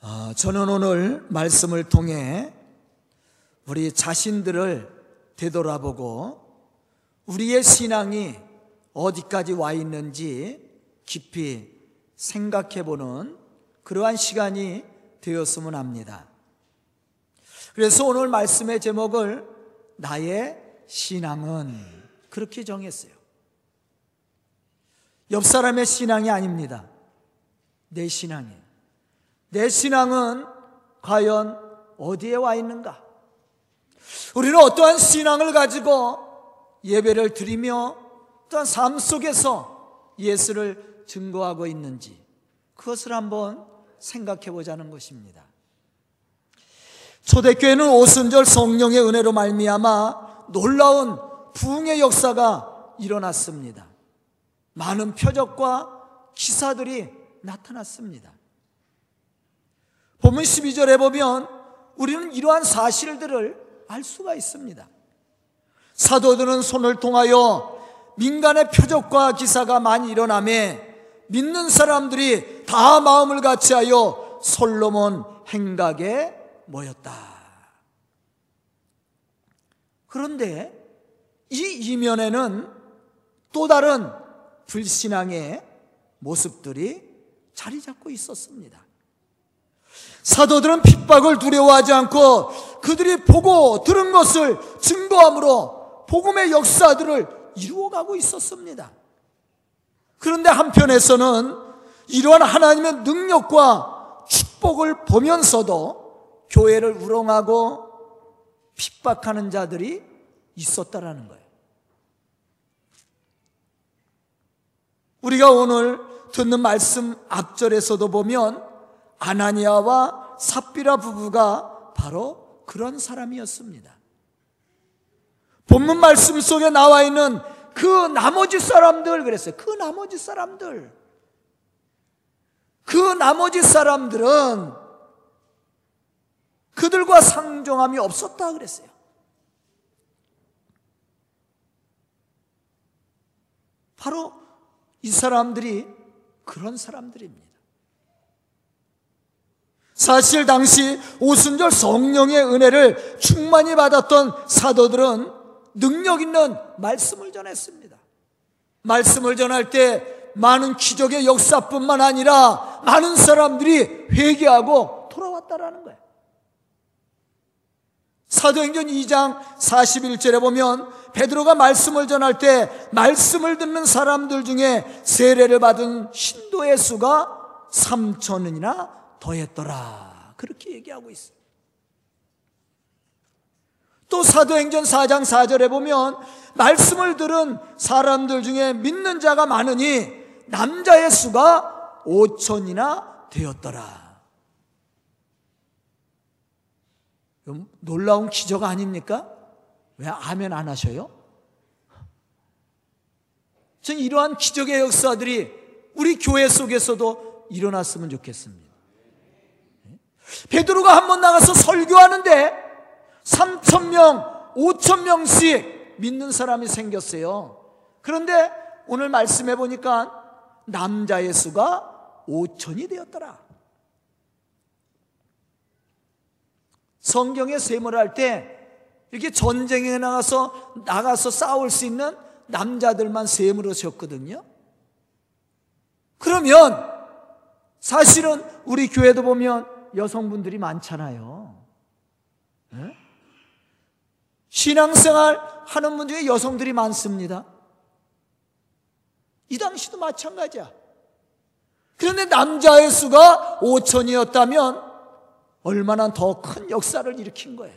어, 저는 오늘 말씀을 통해 우리 자신들을 되돌아보고 우리의 신앙이 어디까지 와 있는지 깊이 생각해 보는 그러한 시간이 되었으면 합니다. 그래서 오늘 말씀의 제목을 나의 신앙은 그렇게 정했어요. 옆 사람의 신앙이 아닙니다. 내 신앙이에요. 내 신앙은 과연 어디에 와 있는가? 우리는 어떠한 신앙을 가지고 예배를 드리며 또한 삶 속에서 예수를 증거하고 있는지 그것을 한번 생각해 보자는 것입니다. 초대교회는 오순절 성령의 은혜로 말미암아 놀라운 부흥의 역사가 일어났습니다. 많은 표적과 기사들이 나타났습니다. 본문 12절에 보면 우리는 이러한 사실들을 알 수가 있습니다. 사도들은 손을 통하여 민간의 표적과 기사가 많이 일어나며 믿는 사람들이 다 마음을 같이하여 솔로몬 행각에 모였다. 그런데 이 이면에는 또 다른 불신앙의 모습들이 자리 잡고 있었습니다. 사도들은 핍박을 두려워하지 않고 그들이 보고 들은 것을 증거함으로 복음의 역사들을 이루어가고 있었습니다. 그런데 한편에서는 이러한 하나님의 능력과 축복을 보면서도 교회를 우롱하고 핍박하는 자들이 있었다라는 거예요. 우리가 오늘 듣는 말씀 앞절에서도 보면 아나니아와 삽비라 부부가 바로 그런 사람이었습니다. 본문 말씀 속에 나와 있는 그 나머지 사람들 그랬어요. 그 나머지 사람들. 그 나머지 사람들은 그들과 상종함이 없었다 그랬어요. 바로 이 사람들이 그런 사람들입니다. 사실 당시 오순절 성령의 은혜를 충만히 받았던 사도들은 능력 있는 말씀을 전했습니다. 말씀을 전할 때 많은 기적의 역사뿐만 아니라 많은 사람들이 회개하고 돌아왔다라는 거예요. 사도행전 2장 41절에 보면 베드로가 말씀을 전할 때 말씀을 듣는 사람들 중에 세례를 받은 신도의 수가 3천은이나 더했더라. 그렇게 얘기하고 있어요. 또 사도행전 4장 4절에 보면 말씀을 들은 사람들 중에 믿는 자가 많으니 남자의 수가 5천이나 되었더라. 놀라운 기적 아닙니까? 왜 아멘 안 하셔요? 전 이러한 기적의 역사들이 우리 교회 속에서도 일어났으면 좋겠습니다. 베드로가 한 번 나가서 설교하는데 3천 명, 5천 명씩 믿는 사람이 생겼어요. 그런데 오늘 말씀해 보니까 남자의 수가 5천이 되었더라. 성경에 셈을 할 때 이렇게 전쟁에 나가서 나가서 싸울 수 있는 남자들만 셈으로 졌거든요. 그러면 사실은 우리 교회도 보면 여성분들이 많잖아요. 네? 신앙생활 하는 분 중에 여성들이 많습니다. 이 당시도 마찬가지야. 그런데 남자의 수가 5천이었다면 얼마나 더 큰 역사를 일으킨 거예요.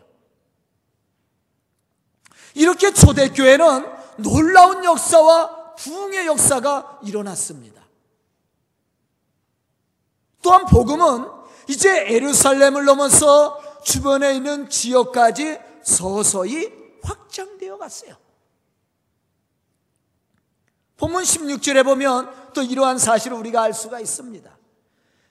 이렇게 초대교회는 놀라운 역사와 부흥의 역사가 일어났습니다. 또한 복음은 이제 에루살렘을 넘어서 주변에 있는 지역까지 서서히 확장되어 갔어요. 본문 16절에 보면 또 이러한 사실을 우리가 알 수가 있습니다.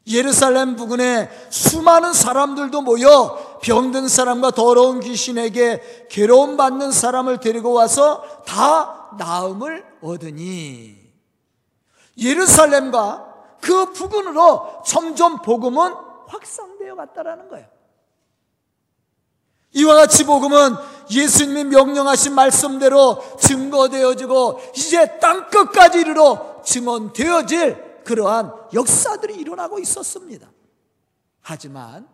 예루살렘 부근에 수많은 사람들도 모여 병든 사람과 더러운 귀신에게 괴로움 받는 사람을 데리고 와서 다 나음을 얻으니 예루살렘과 그 부근으로 점점 복음은 확산되어 갔다라는 거예요. 이와 같이 복음은 예수님이 명령하신 말씀대로 증거되어지고 이제 땅 끝까지 이르러 증언되어질 그러한 역사들이 일어나고 있었습니다. 하지만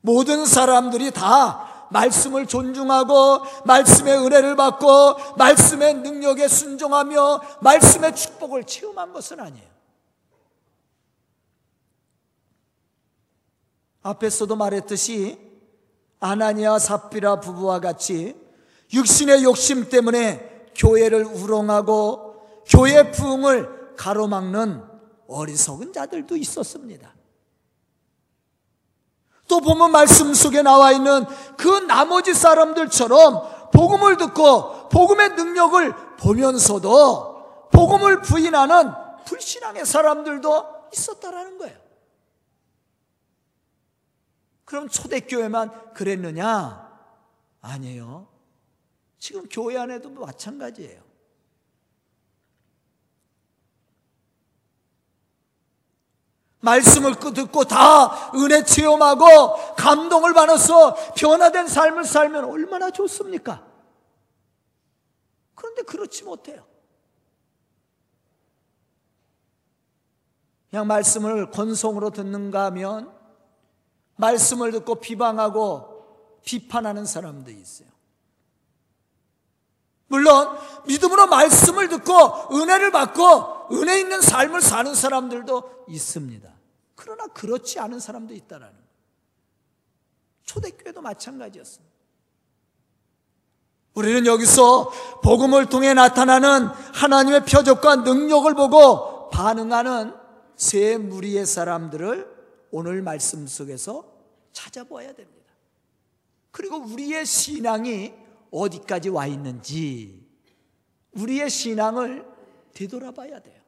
모든 사람들이 다 말씀을 존중하고 말씀의 은혜를 받고 말씀의 능력에 순종하며 말씀의 축복을 체험한 것은 아니에요. 앞에서도 말했듯이 아나니아 삽비라 부부와 같이 육신의 욕심 때문에 교회를 우롱하고 교회 부흥을 가로막는 어리석은 자들도 있었습니다. 또 보면 말씀 속에 나와 있는 그 나머지 사람들처럼 복음을 듣고 복음의 능력을 보면서도 복음을 부인하는 불신앙의 사람들도 있었다라는 거예요. 그럼 초대교회만 그랬느냐? 아니에요. 지금 교회 안에도 마찬가지예요. 말씀을 듣고 다 은혜 체험하고 감동을 받아서 변화된 삶을 살면 얼마나 좋습니까? 그런데 그렇지 못해요. 그냥 말씀을 권성으로 듣는가 하면 말씀을 듣고 비방하고 비판하는 사람도 있어요. 물론 믿음으로 말씀을 듣고 은혜를 받고 은혜 있는 삶을 사는 사람들도 있습니다. 그러나 그렇지 않은 사람도 있다라는. 초대교회도 마찬가지였습니다. 우리는 여기서 복음을 통해 나타나는 하나님의 표적과 능력을 보고 반응하는 세 무리의 사람들을 오늘 말씀 속에서 찾아보아야 됩니다. 그리고 우리의 신앙이 어디까지 와 있는지 우리의 신앙을 되돌아봐야 돼요.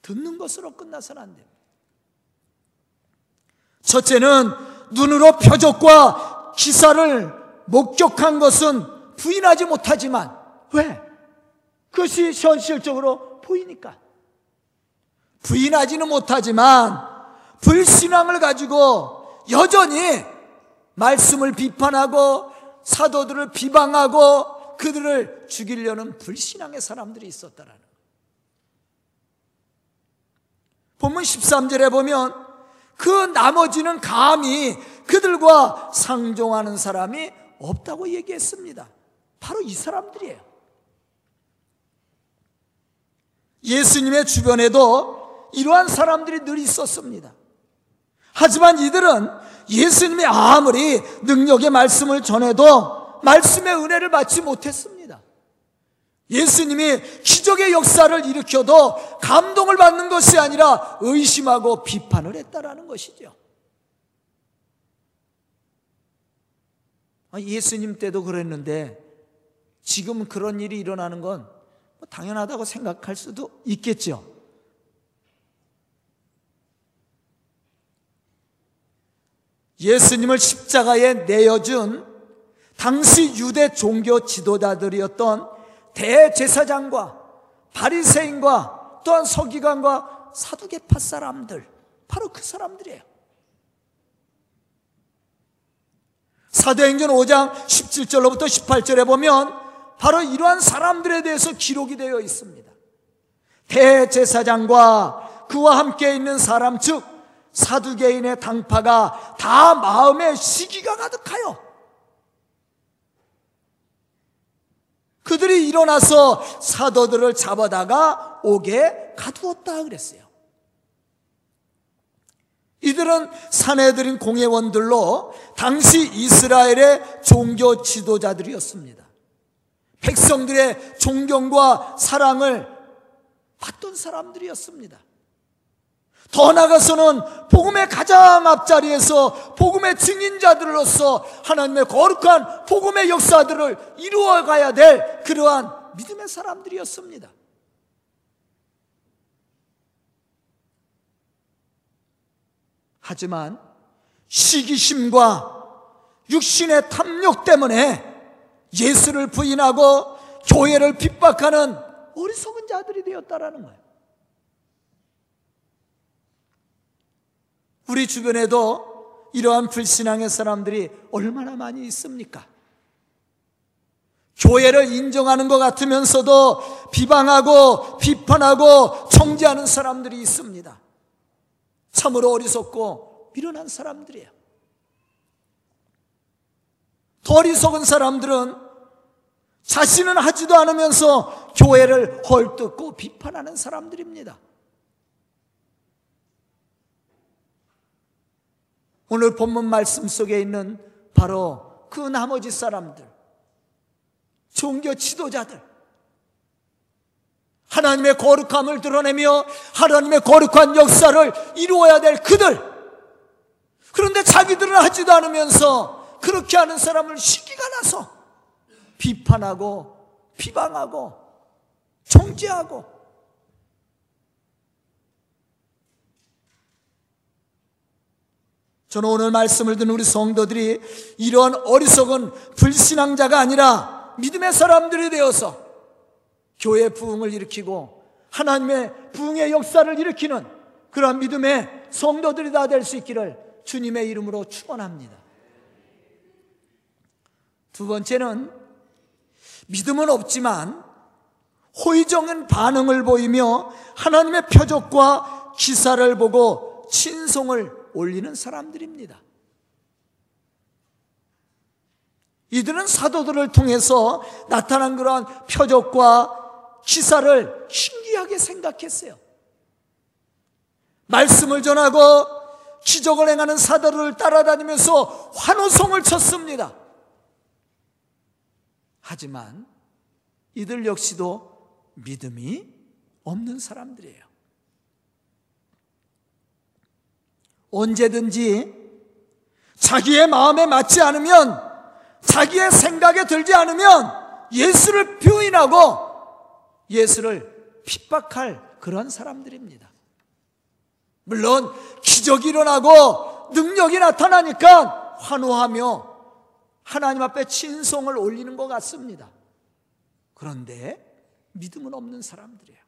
듣는 것으로 끝나서는 안 됩니다. 첫째는 눈으로 표적과 기사를 목격한 것은 부인하지 못하지만 왜? 그것이 현실적으로 보이니까. 부인하지는 못하지만 불신앙을 가지고 여전히 말씀을 비판하고 사도들을 비방하고 그들을 죽이려는 불신앙의 사람들이 있었다라는 거예요. 본문 13절에 보면 그 나머지는 감히 그들과 상종하는 사람이 없다고 얘기했습니다. 바로 이 사람들이에요. 예수님의 주변에도 이러한 사람들이 늘 있었습니다. 하지만 이들은 예수님이 아무리 능력의 말씀을 전해도 말씀의 은혜를 받지 못했습니다. 예수님이 기적의 역사를 일으켜도 감동을 받는 것이 아니라 의심하고 비판을 했다라는 것이죠. 아, 예수님 때도 그랬는데 지금 그런 일이 일어나는 건뭐 당연하다고 생각할 수도 있겠죠. 예수님을 십자가에 내어준 당시 유대 종교 지도자들이었던 대제사장과 바리새인과 또한 서기관과 사두개파 사람들 바로 그 사람들이에요. 사도행전 5장 17절로부터 18절에 보면 바로 이러한 사람들에 대해서 기록이 되어 있습니다. 대제사장과 그와 함께 있는 사람 즉 사두개인의 당파가 다 마음에 시기가 가득하여 그들이 일어나서 사도들을 잡아다가 옥에 가두었다 그랬어요. 이들은 사내들인 공회원들로 당시 이스라엘의 종교 지도자들이었습니다. 백성들의 존경과 사랑을 받던 사람들이었습니다. 더 나아가서는 복음의 가장 앞자리에서 복음의 증인자들로서 하나님의 거룩한 복음의 역사들을 이루어 가야 될 그러한 믿음의 사람들이었습니다. 하지만 시기심과 육신의 탐욕 때문에 예수를 부인하고 교회를 핍박하는 어리석은 자들이 되었다라는 거예요. 우리 주변에도 이러한 불신앙의 사람들이 얼마나 많이 있습니까? 교회를 인정하는 것 같으면서도 비방하고 비판하고 정죄하는 사람들이 있습니다. 참으로 어리석고 미련한 사람들이에요. 더 어리석은 사람들은 자신은 하지도 않으면서 교회를 헐뜯고 비판하는 사람들입니다. 오늘 본문 말씀 속에 있는 바로 그 나머지 사람들, 종교 지도자들, 하나님의 거룩함을 드러내며 하나님의 거룩한 역사를 이루어야 될 그들. 그런데 자기들은 하지도 않으면서 그렇게 하는 사람을 시기가 나서 비판하고 비방하고 정죄하고 저는 오늘 말씀을 듣는 우리 성도들이 이러한 어리석은 불신앙자가 아니라 믿음의 사람들이 되어서 교회 부흥을 일으키고 하나님의 부흥의 역사를 일으키는 그러한 믿음의 성도들이 다 될 수 있기를 주님의 이름으로 축원합니다. 두 번째는 믿음은 없지만 호의적인 반응을 보이며 하나님의 표적과 기사를 보고 친송을 올리는 사람들입니다. 이들은 사도들을 통해서 나타난 그러한 표적과 기사를 신기하게 생각했어요. 말씀을 전하고 기적을 행하는 사도를 따라다니면서 환호성을 쳤습니다. 하지만 이들 역시도 믿음이 없는 사람들이에요. 언제든지 자기의 마음에 맞지 않으면 자기의 생각에 들지 않으면 예수를 부인하고 예수를 핍박할 그런 사람들입니다. 물론 기적이 일어나고 능력이 나타나니까 환호하며 하나님 앞에 친송을 올리는 것 같습니다. 그런데 믿음은 없는 사람들이에요.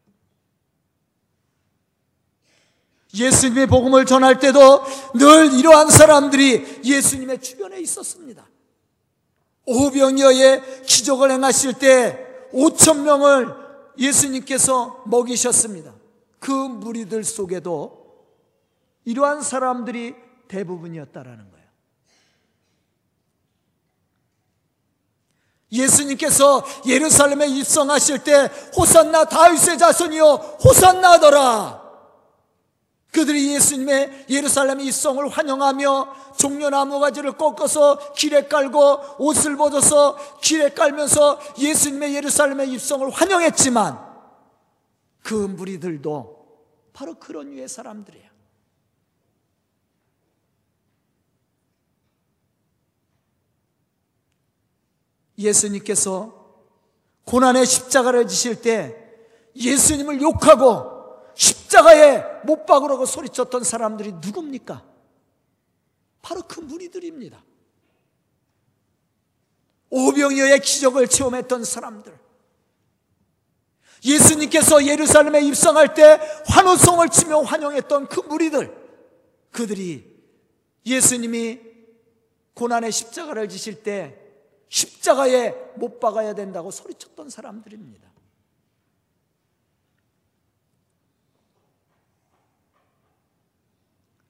예수님의 복음을 전할 때도 늘 이러한 사람들이 예수님의 주변에 있었습니다. 오병이어의 기적을 행하실 때 5천 명을 예수님께서 먹이셨습니다. 그 무리들 속에도 이러한 사람들이 대부분이었다라는 거예요. 예수님께서 예루살렘에 입성하실 때 호산나 다윗의 자손이여 호산나더라. 그들이 예수님의 예루살렘 입성을 환영하며 종려나무 가지를 꺾어서 길에 깔고 옷을 벗어서 길에 깔면서 예수님의 예루살렘의 입성을 환영했지만 그 무리들도 바로 그런 유의 사람들이에요. 예수님께서 고난의 십자가를 지실 때 예수님을 욕하고 십자가에 못 박으라고 소리쳤던 사람들이 누굽니까? 바로 그 무리들입니다. 오병이어의 기적을 체험했던 사람들. 예수님께서 예루살렘에 입성할 때 환호성을 치며 환영했던 그 무리들. 그들이 예수님이 고난의 십자가를 지실 때 십자가에 못 박아야 된다고 소리쳤던 사람들입니다.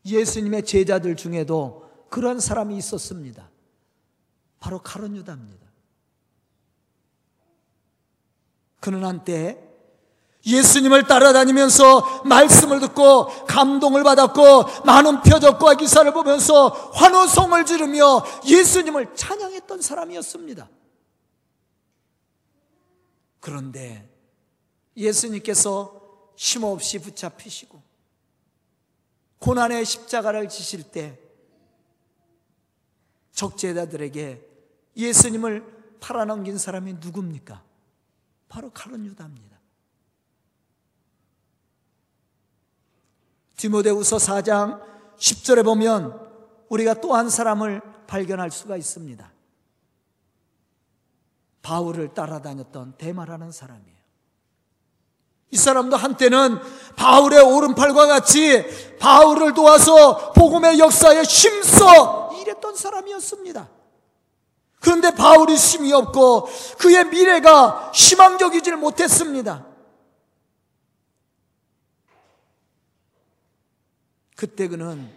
예수님의 제자들 중에도 그런 사람이 있었습니다. 바로 가론 유다입니다. 그는 한때 예수님을 따라다니면서 말씀을 듣고 감동을 받았고 많은 표적과 기사를 보면서 환호성을 지르며 예수님을 찬양했던 사람이었습니다. 그런데 예수님께서 쉼없이 붙잡히시고 고난의 십자가를 지실 때 적재자들에게 예수님을 팔아넘긴 사람이 누굽니까? 바로 가론 유다입니다. 디모데후서 4장 10절에 보면 우리가 또 한 사람을 발견할 수가 있습니다. 바울을 따라다녔던 대마라는 사람이에요. 이 사람도 한때는 바울의 오른팔과 같이 바울을 도와서 복음의 역사에 힘써 일했던 사람이었습니다. 그런데 바울이 힘이 없고 그의 미래가 희망적이질 못했습니다. 그때 그는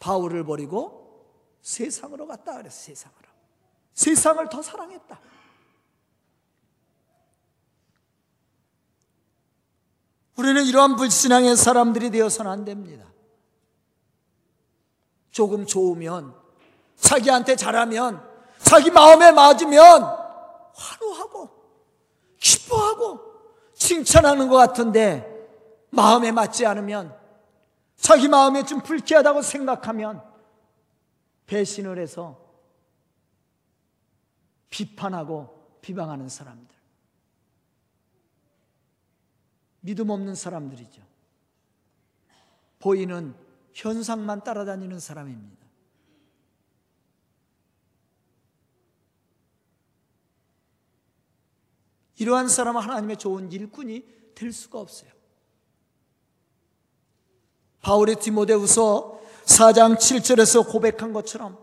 바울을 버리고 세상으로 갔다 그랬어 세상으로. 세상을 더 사랑했다. 우리는 이러한 불신앙의 사람들이 되어서는 안 됩니다. 조금 좋으면, 자기한테 잘하면, 자기 마음에 맞으면, 환호하고, 기뻐하고, 칭찬하는 것 같은데, 마음에 맞지 않으면, 자기 마음에 좀 불쾌하다고 생각하면, 배신을 해서 비판하고 비방하는 사람들. 믿음 없는 사람들이죠. 보이는 현상만 따라다니는 사람입니다. 이러한 사람은 하나님의 좋은 일꾼이 될 수가 없어요. 바울의 디모데후서 4장 7절에서 고백한 것처럼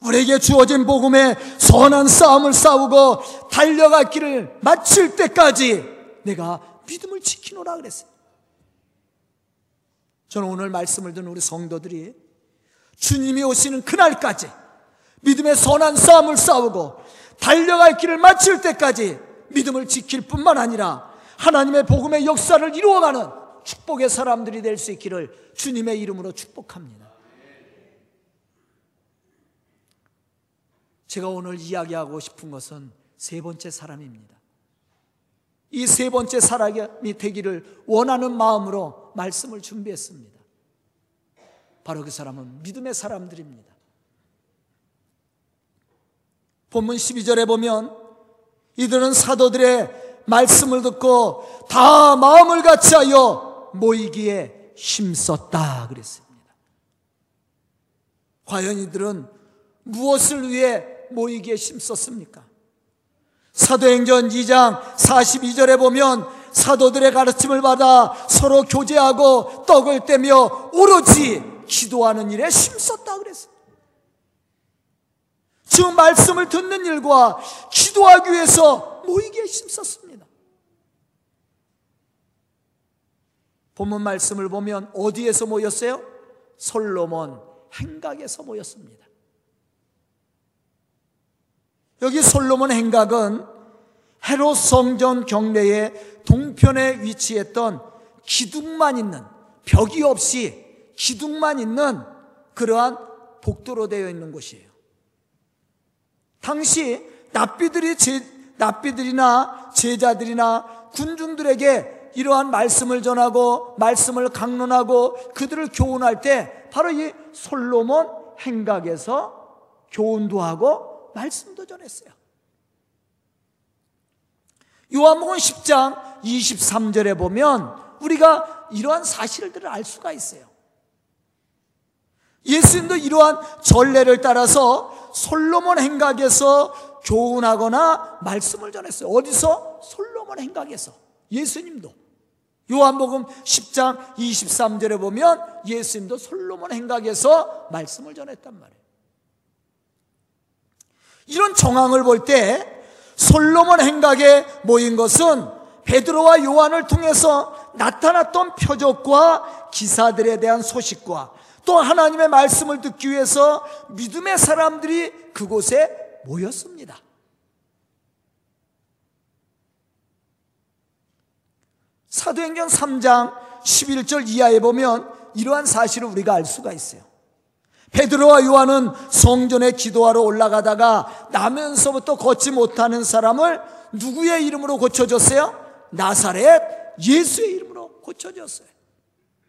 우리에게 주어진 복음에 선한 싸움을 싸우고 달려갈 길을 마칠 때까지 내가 믿음을 지키노라 그랬어요. 저는 오늘 말씀을 듣는 우리 성도들이 주님이 오시는 그날까지 믿음의 선한 싸움을 싸우고 달려갈 길을 마칠 때까지 믿음을 지킬 뿐만 아니라 하나님의 복음의 역사를 이루어가는 축복의 사람들이 될 수 있기를 주님의 이름으로 축복합니다. 제가 오늘 이야기하고 싶은 것은 세 번째 사람입니다. 이 세 번째 사람이 되기를 원하는 마음으로 말씀을 준비했습니다. 바로 그 사람은 믿음의 사람들입니다. 본문 12절에 보면 이들은 사도들의 말씀을 듣고 다 마음을 같이하여 모이기에 힘썼다 그랬습니다. 과연 이들은 무엇을 위해 모이기에 힘썼습니까? 사도행전 2장 42절에 보면 사도들의 가르침을 받아 서로 교제하고 떡을 떼며 오로지 기도하는 일에 힘썼다 그랬어요. 지금 말씀을 듣는 일과 기도하기 위해서 모이기에 힘썼습니다. 본문 말씀을 보면 어디에서 모였어요? 솔로몬 행각에서 모였습니다. 여기 솔로몬 행각은 헤롯 성전 경내에 동편에 위치했던 기둥만 있는 벽이 없이 기둥만 있는 그러한 복도로 되어 있는 곳이에요. 당시 납비들이 제, 납비들이나 제자들이나 군중들에게 이러한 말씀을 전하고 말씀을 강론하고 그들을 교훈할 때 바로 이 솔로몬 행각에서 교훈도 하고 말씀도 전했어요. 요한복음 10장 23절에 보면 우리가 이러한 사실들을 알 수가 있어요. 예수님도 이러한 전례를 따라서 솔로몬 행각에서 교훈하거나 말씀을 전했어요. 어디서? 솔로몬 행각에서. 예수님도. 요한복음 10장 23절에 보면 예수님도 솔로몬 행각에서 말씀을 전했단 말이에요. 이런 정황을 볼 때 솔로몬 행각에 모인 것은 베드로와 요한을 통해서 나타났던 표적과 기사들에 대한 소식과 또 하나님의 말씀을 듣기 위해서 믿음의 사람들이 그곳에 모였습니다. 사도행전 3장 11절 이하에 보면 이러한 사실을 우리가 알 수가 있어요. 베드로와 요한은 성전에 기도하러 올라가다가 나면서부터 걷지 못하는 사람을 누구의 이름으로 고쳐줬어요? 나사렛 예수의 이름으로 고쳐줬어요.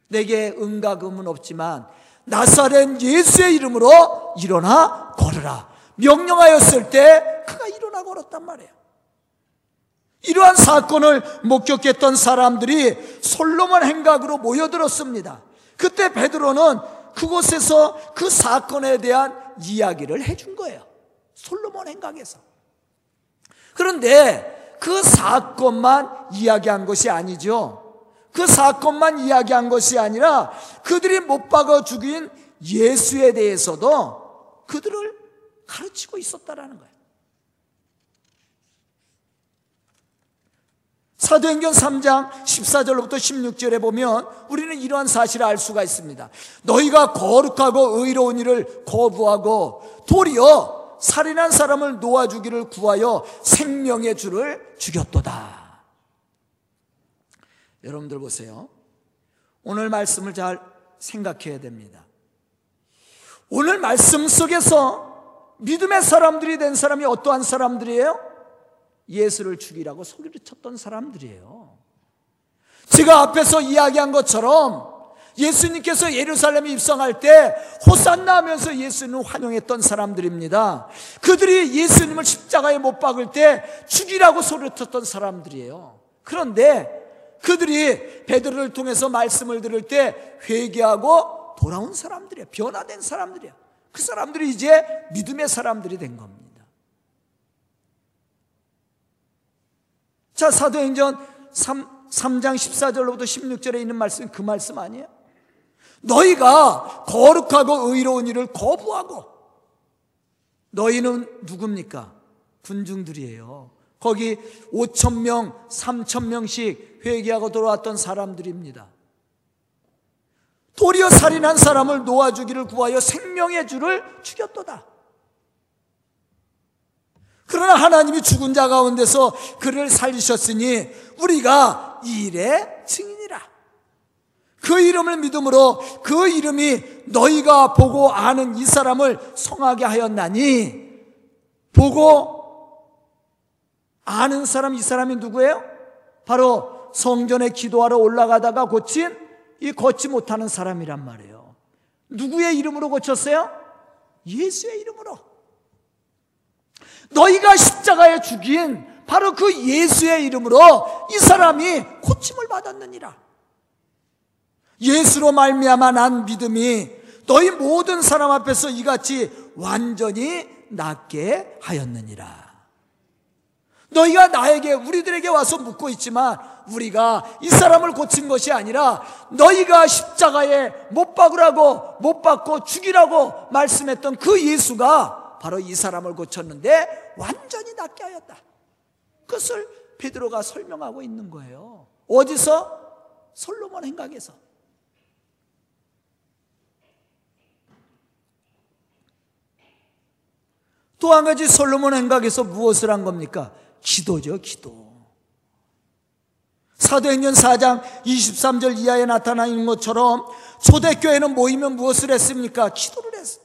내게 은과 금은 없지만 나사렛 예수의 이름으로 일어나 걸으라. 명령하였을 때 그가 일어나 걸었단 말이에요. 이러한 사건을 목격했던 사람들이 솔로몬 행각으로 모여들었습니다. 그때 베드로는 그곳에서 그 사건에 대한 이야기를 해준 거예요. 솔로몬 행각에서. 그런데 그 사건만 이야기한 것이 아니죠. 그 사건만 이야기한 것이 아니라 그들이 못 박아 죽인 예수에 대해서도 그들을 가르치고 있었다라는 거예요. 사도행전 3장 14절로부터 16절에 보면 우리는 이러한 사실을 알 수가 있습니다. 너희가 거룩하고 의로운 일을 거부하고 도리어 살인한 사람을 놓아주기를 구하여 생명의 주를 죽였도다. 여러분들 보세요. 오늘 말씀을 잘 생각해야 됩니다. 오늘 말씀 속에서 믿음의 사람들이 된 사람이 어떠한 사람들이에요? 예수를 죽이라고 소리를 쳤던 사람들이에요. 제가 앞에서 이야기한 것처럼 예수님께서 예루살렘에 입성할 때 호산나 하면서 예수님을 환영했던 사람들입니다. 그들이 예수님을 십자가에 못 박을 때 죽이라고 소리를 쳤던 사람들이에요. 그런데 그들이 베드로를 통해서 말씀을 들을 때 회개하고 돌아온 사람들이에요. 변화된 사람들이에요. 그 사람들이 이제 믿음의 사람들이 된 겁니다. 자, 사도행전 3, 3장 14절로부터 16절에 있는 말씀 그 말씀 아니에요? 너희가 거룩하고 의로운 일을 거부하고 너희는 누굽니까? 군중들이에요. 거기 5천 명, 3천 명씩 회개하고 돌아왔던 사람들입니다. 도리어 살인한 사람을 놓아주기를 구하여 생명의 주를 죽였도다. 그러나 하나님이 죽은 자 가운데서 그를 살리셨으니 우리가 이 일의 증인이라. 그 이름을 믿음으로 그 이름이 너희가 보고 아는 이 사람을 성하게 하였나니 보고 아는 사람 이 사람이 누구예요? 바로 성전에 기도하러 올라가다가 고친 이 걷지 못하는 사람이란 말이에요. 누구의 이름으로 고쳤어요? 예수의 이름으로. 너희가 십자가에 죽인 바로 그 예수의 이름으로 이 사람이 고침을 받았느니라. 예수로 말미암아 난 믿음이 너희 모든 사람 앞에서 이같이 완전히 낫게 하였느니라. 너희가 나에게 우리들에게 와서 묻고 있지만 우리가 이 사람을 고친 것이 아니라 너희가 십자가에 못 박으라고 못 박고 죽이라고 말씀했던 그 예수가 바로 이 사람을 고쳤는데 완전히 낫게 하였다. 그것을 베드로가 설명하고 있는 거예요. 어디서? 솔로몬 행각에서. 또 한 가지 솔로몬 행각에서 무엇을 한 겁니까? 기도죠, 기도. 사도행전 4장 23절 이하에 나타나 있는 것처럼 초대교회는 모이면 무엇을 했습니까? 기도를 했어요.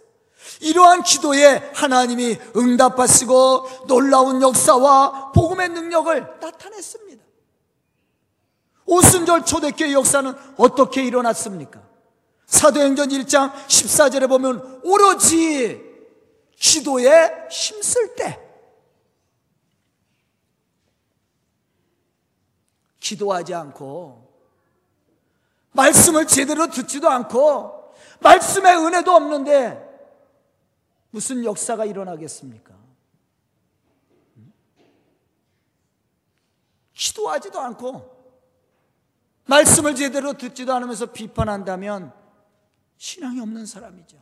이러한 기도에 하나님이 응답하시고 놀라운 역사와 복음의 능력을 나타냈습니다. 오순절 초대교회 역사는 어떻게 일어났습니까? 사도행전 1장 14절에 보면 오로지 기도에 힘쓸 때 기도하지 않고 말씀을 제대로 듣지도 않고 말씀의 은혜도 없는데 무슨 역사가 일어나겠습니까? 기도하지도 않고 말씀을 제대로 듣지도 않으면서 비판한다면 신앙이 없는 사람이죠.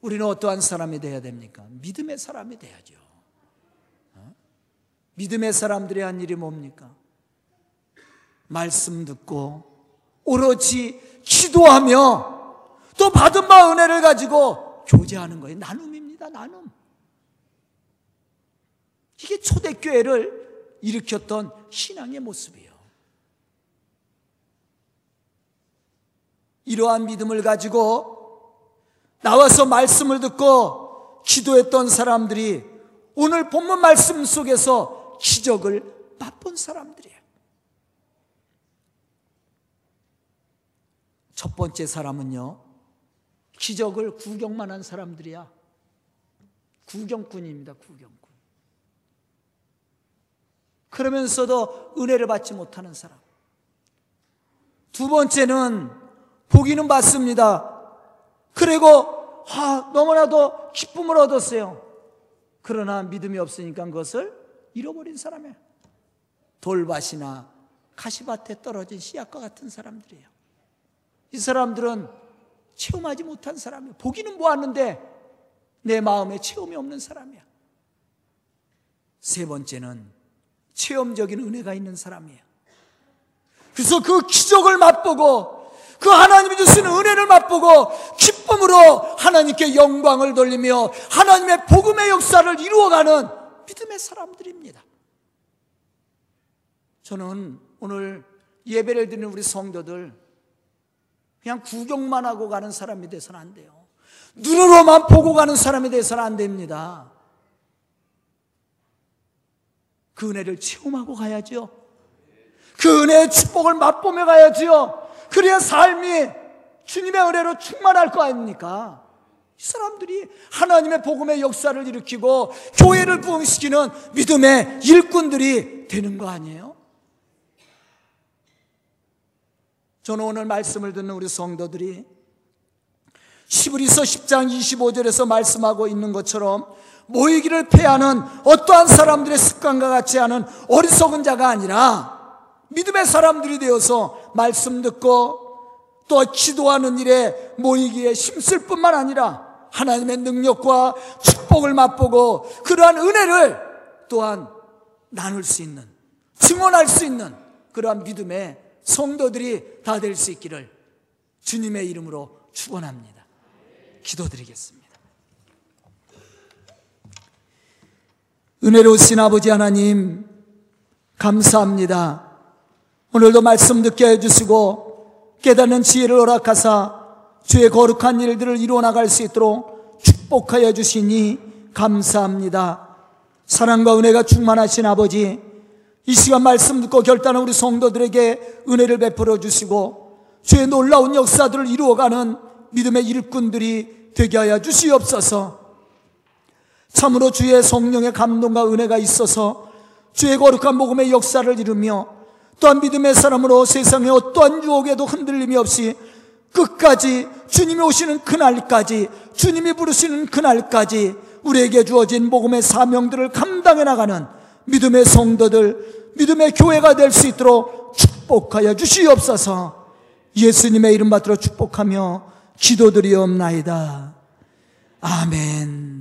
우리는 어떠한 사람이 되어야 됩니까? 믿음의 사람이 돼야죠. 어? 믿음의 사람들이 한 일이 뭡니까? 말씀 듣고 오로지 기도하며 또 받은 바 은혜를 가지고 교제하는 거예요. 나눔입니다. 나눔. 이게 초대교회를 일으켰던 신앙의 모습이에요. 이러한 믿음을 가지고 나와서 말씀을 듣고 기도했던 사람들이 오늘 본문 말씀 속에서 기적을 맛본 사람들이에요. 첫 번째 사람은요, 기적을 구경만 한 사람들이야. 구경꾼입니다, 구경꾼. 그러면서도 은혜를 받지 못하는 사람. 두 번째는 보기는 받습니다. 그리고 아, 너무나도 기쁨을 얻었어요. 그러나 믿음이 없으니까 그것을 잃어버린 사람이에요. 돌밭이나 가시밭에 떨어진 씨앗과 같은 사람들이에요. 이 사람들은 체험하지 못한 사람이에요. 보기는 보았는데 내 마음에 체험이 없는 사람이야. 세 번째는 체험적인 은혜가 있는 사람이에요. 그래서 그 기적을 맛보고 그 하나님이 주시는 은혜를 맛보고 기쁨으로 하나님께 영광을 돌리며 하나님의 복음의 역사를 이루어가는 믿음의 사람들입니다. 저는 오늘 예배를 드리는 우리 성도들 그냥 구경만 하고 가는 사람이 돼서는 안 돼요. 눈으로만 보고 가는 사람이 돼서는 안 됩니다. 그 은혜를 체험하고 가야죠. 그 은혜의 축복을 맛보며 가야지요. 그래야 삶이 주님의 은혜로 충만할 거 아닙니까? 이 사람들이 하나님의 복음의 역사를 일으키고 교회를 부흥시키는 믿음의 일꾼들이 되는 거 아니에요? 저는 오늘 말씀을 듣는 우리 성도들이 시브리서 10장 25절에서 말씀하고 있는 것처럼 모이기를 패하는 어떠한 사람들의 습관과 같지 않은 어리석은 자가 아니라 믿음의 사람들이 되어서 말씀 듣고 또 기도하는 일에 모이기에 힘쓸 뿐만 아니라 하나님의 능력과 축복을 맛보고 그러한 은혜를 또한 나눌 수 있는 증언할 수 있는 그러한 믿음의 성도들이 다 될 수 있기를 주님의 이름으로 축원합니다. 기도드리겠습니다. 은혜로우신 아버지 하나님 감사합니다. 오늘도 말씀 듣게 해주시고 깨닫는 지혜를 허락하사 주의 거룩한 일들을 이루어 나갈 수 있도록 축복하여 주시니 감사합니다. 사랑과 은혜가 충만하신 아버지, 이 시간 말씀 듣고 결단한 우리 성도들에게 은혜를 베풀어 주시고 주의 놀라운 역사들을 이루어가는 믿음의 일꾼들이 되게 하여 주시옵소서. 참으로 주의 성령의 감동과 은혜가 있어서 주의 거룩한 복음의 역사를 이루며 또한 믿음의 사람으로 세상의 어떠한 유혹에도 흔들림이 없이 끝까지 주님이 오시는 그날까지 주님이 부르시는 그날까지 우리에게 주어진 복음의 사명들을 감당해 나가는 믿음의 성도들, 믿음의 교회가 될 수 있도록 축복하여 주시옵소서 예수님의 이름 받들어 축복하며 기도드리옵나이다. 아멘.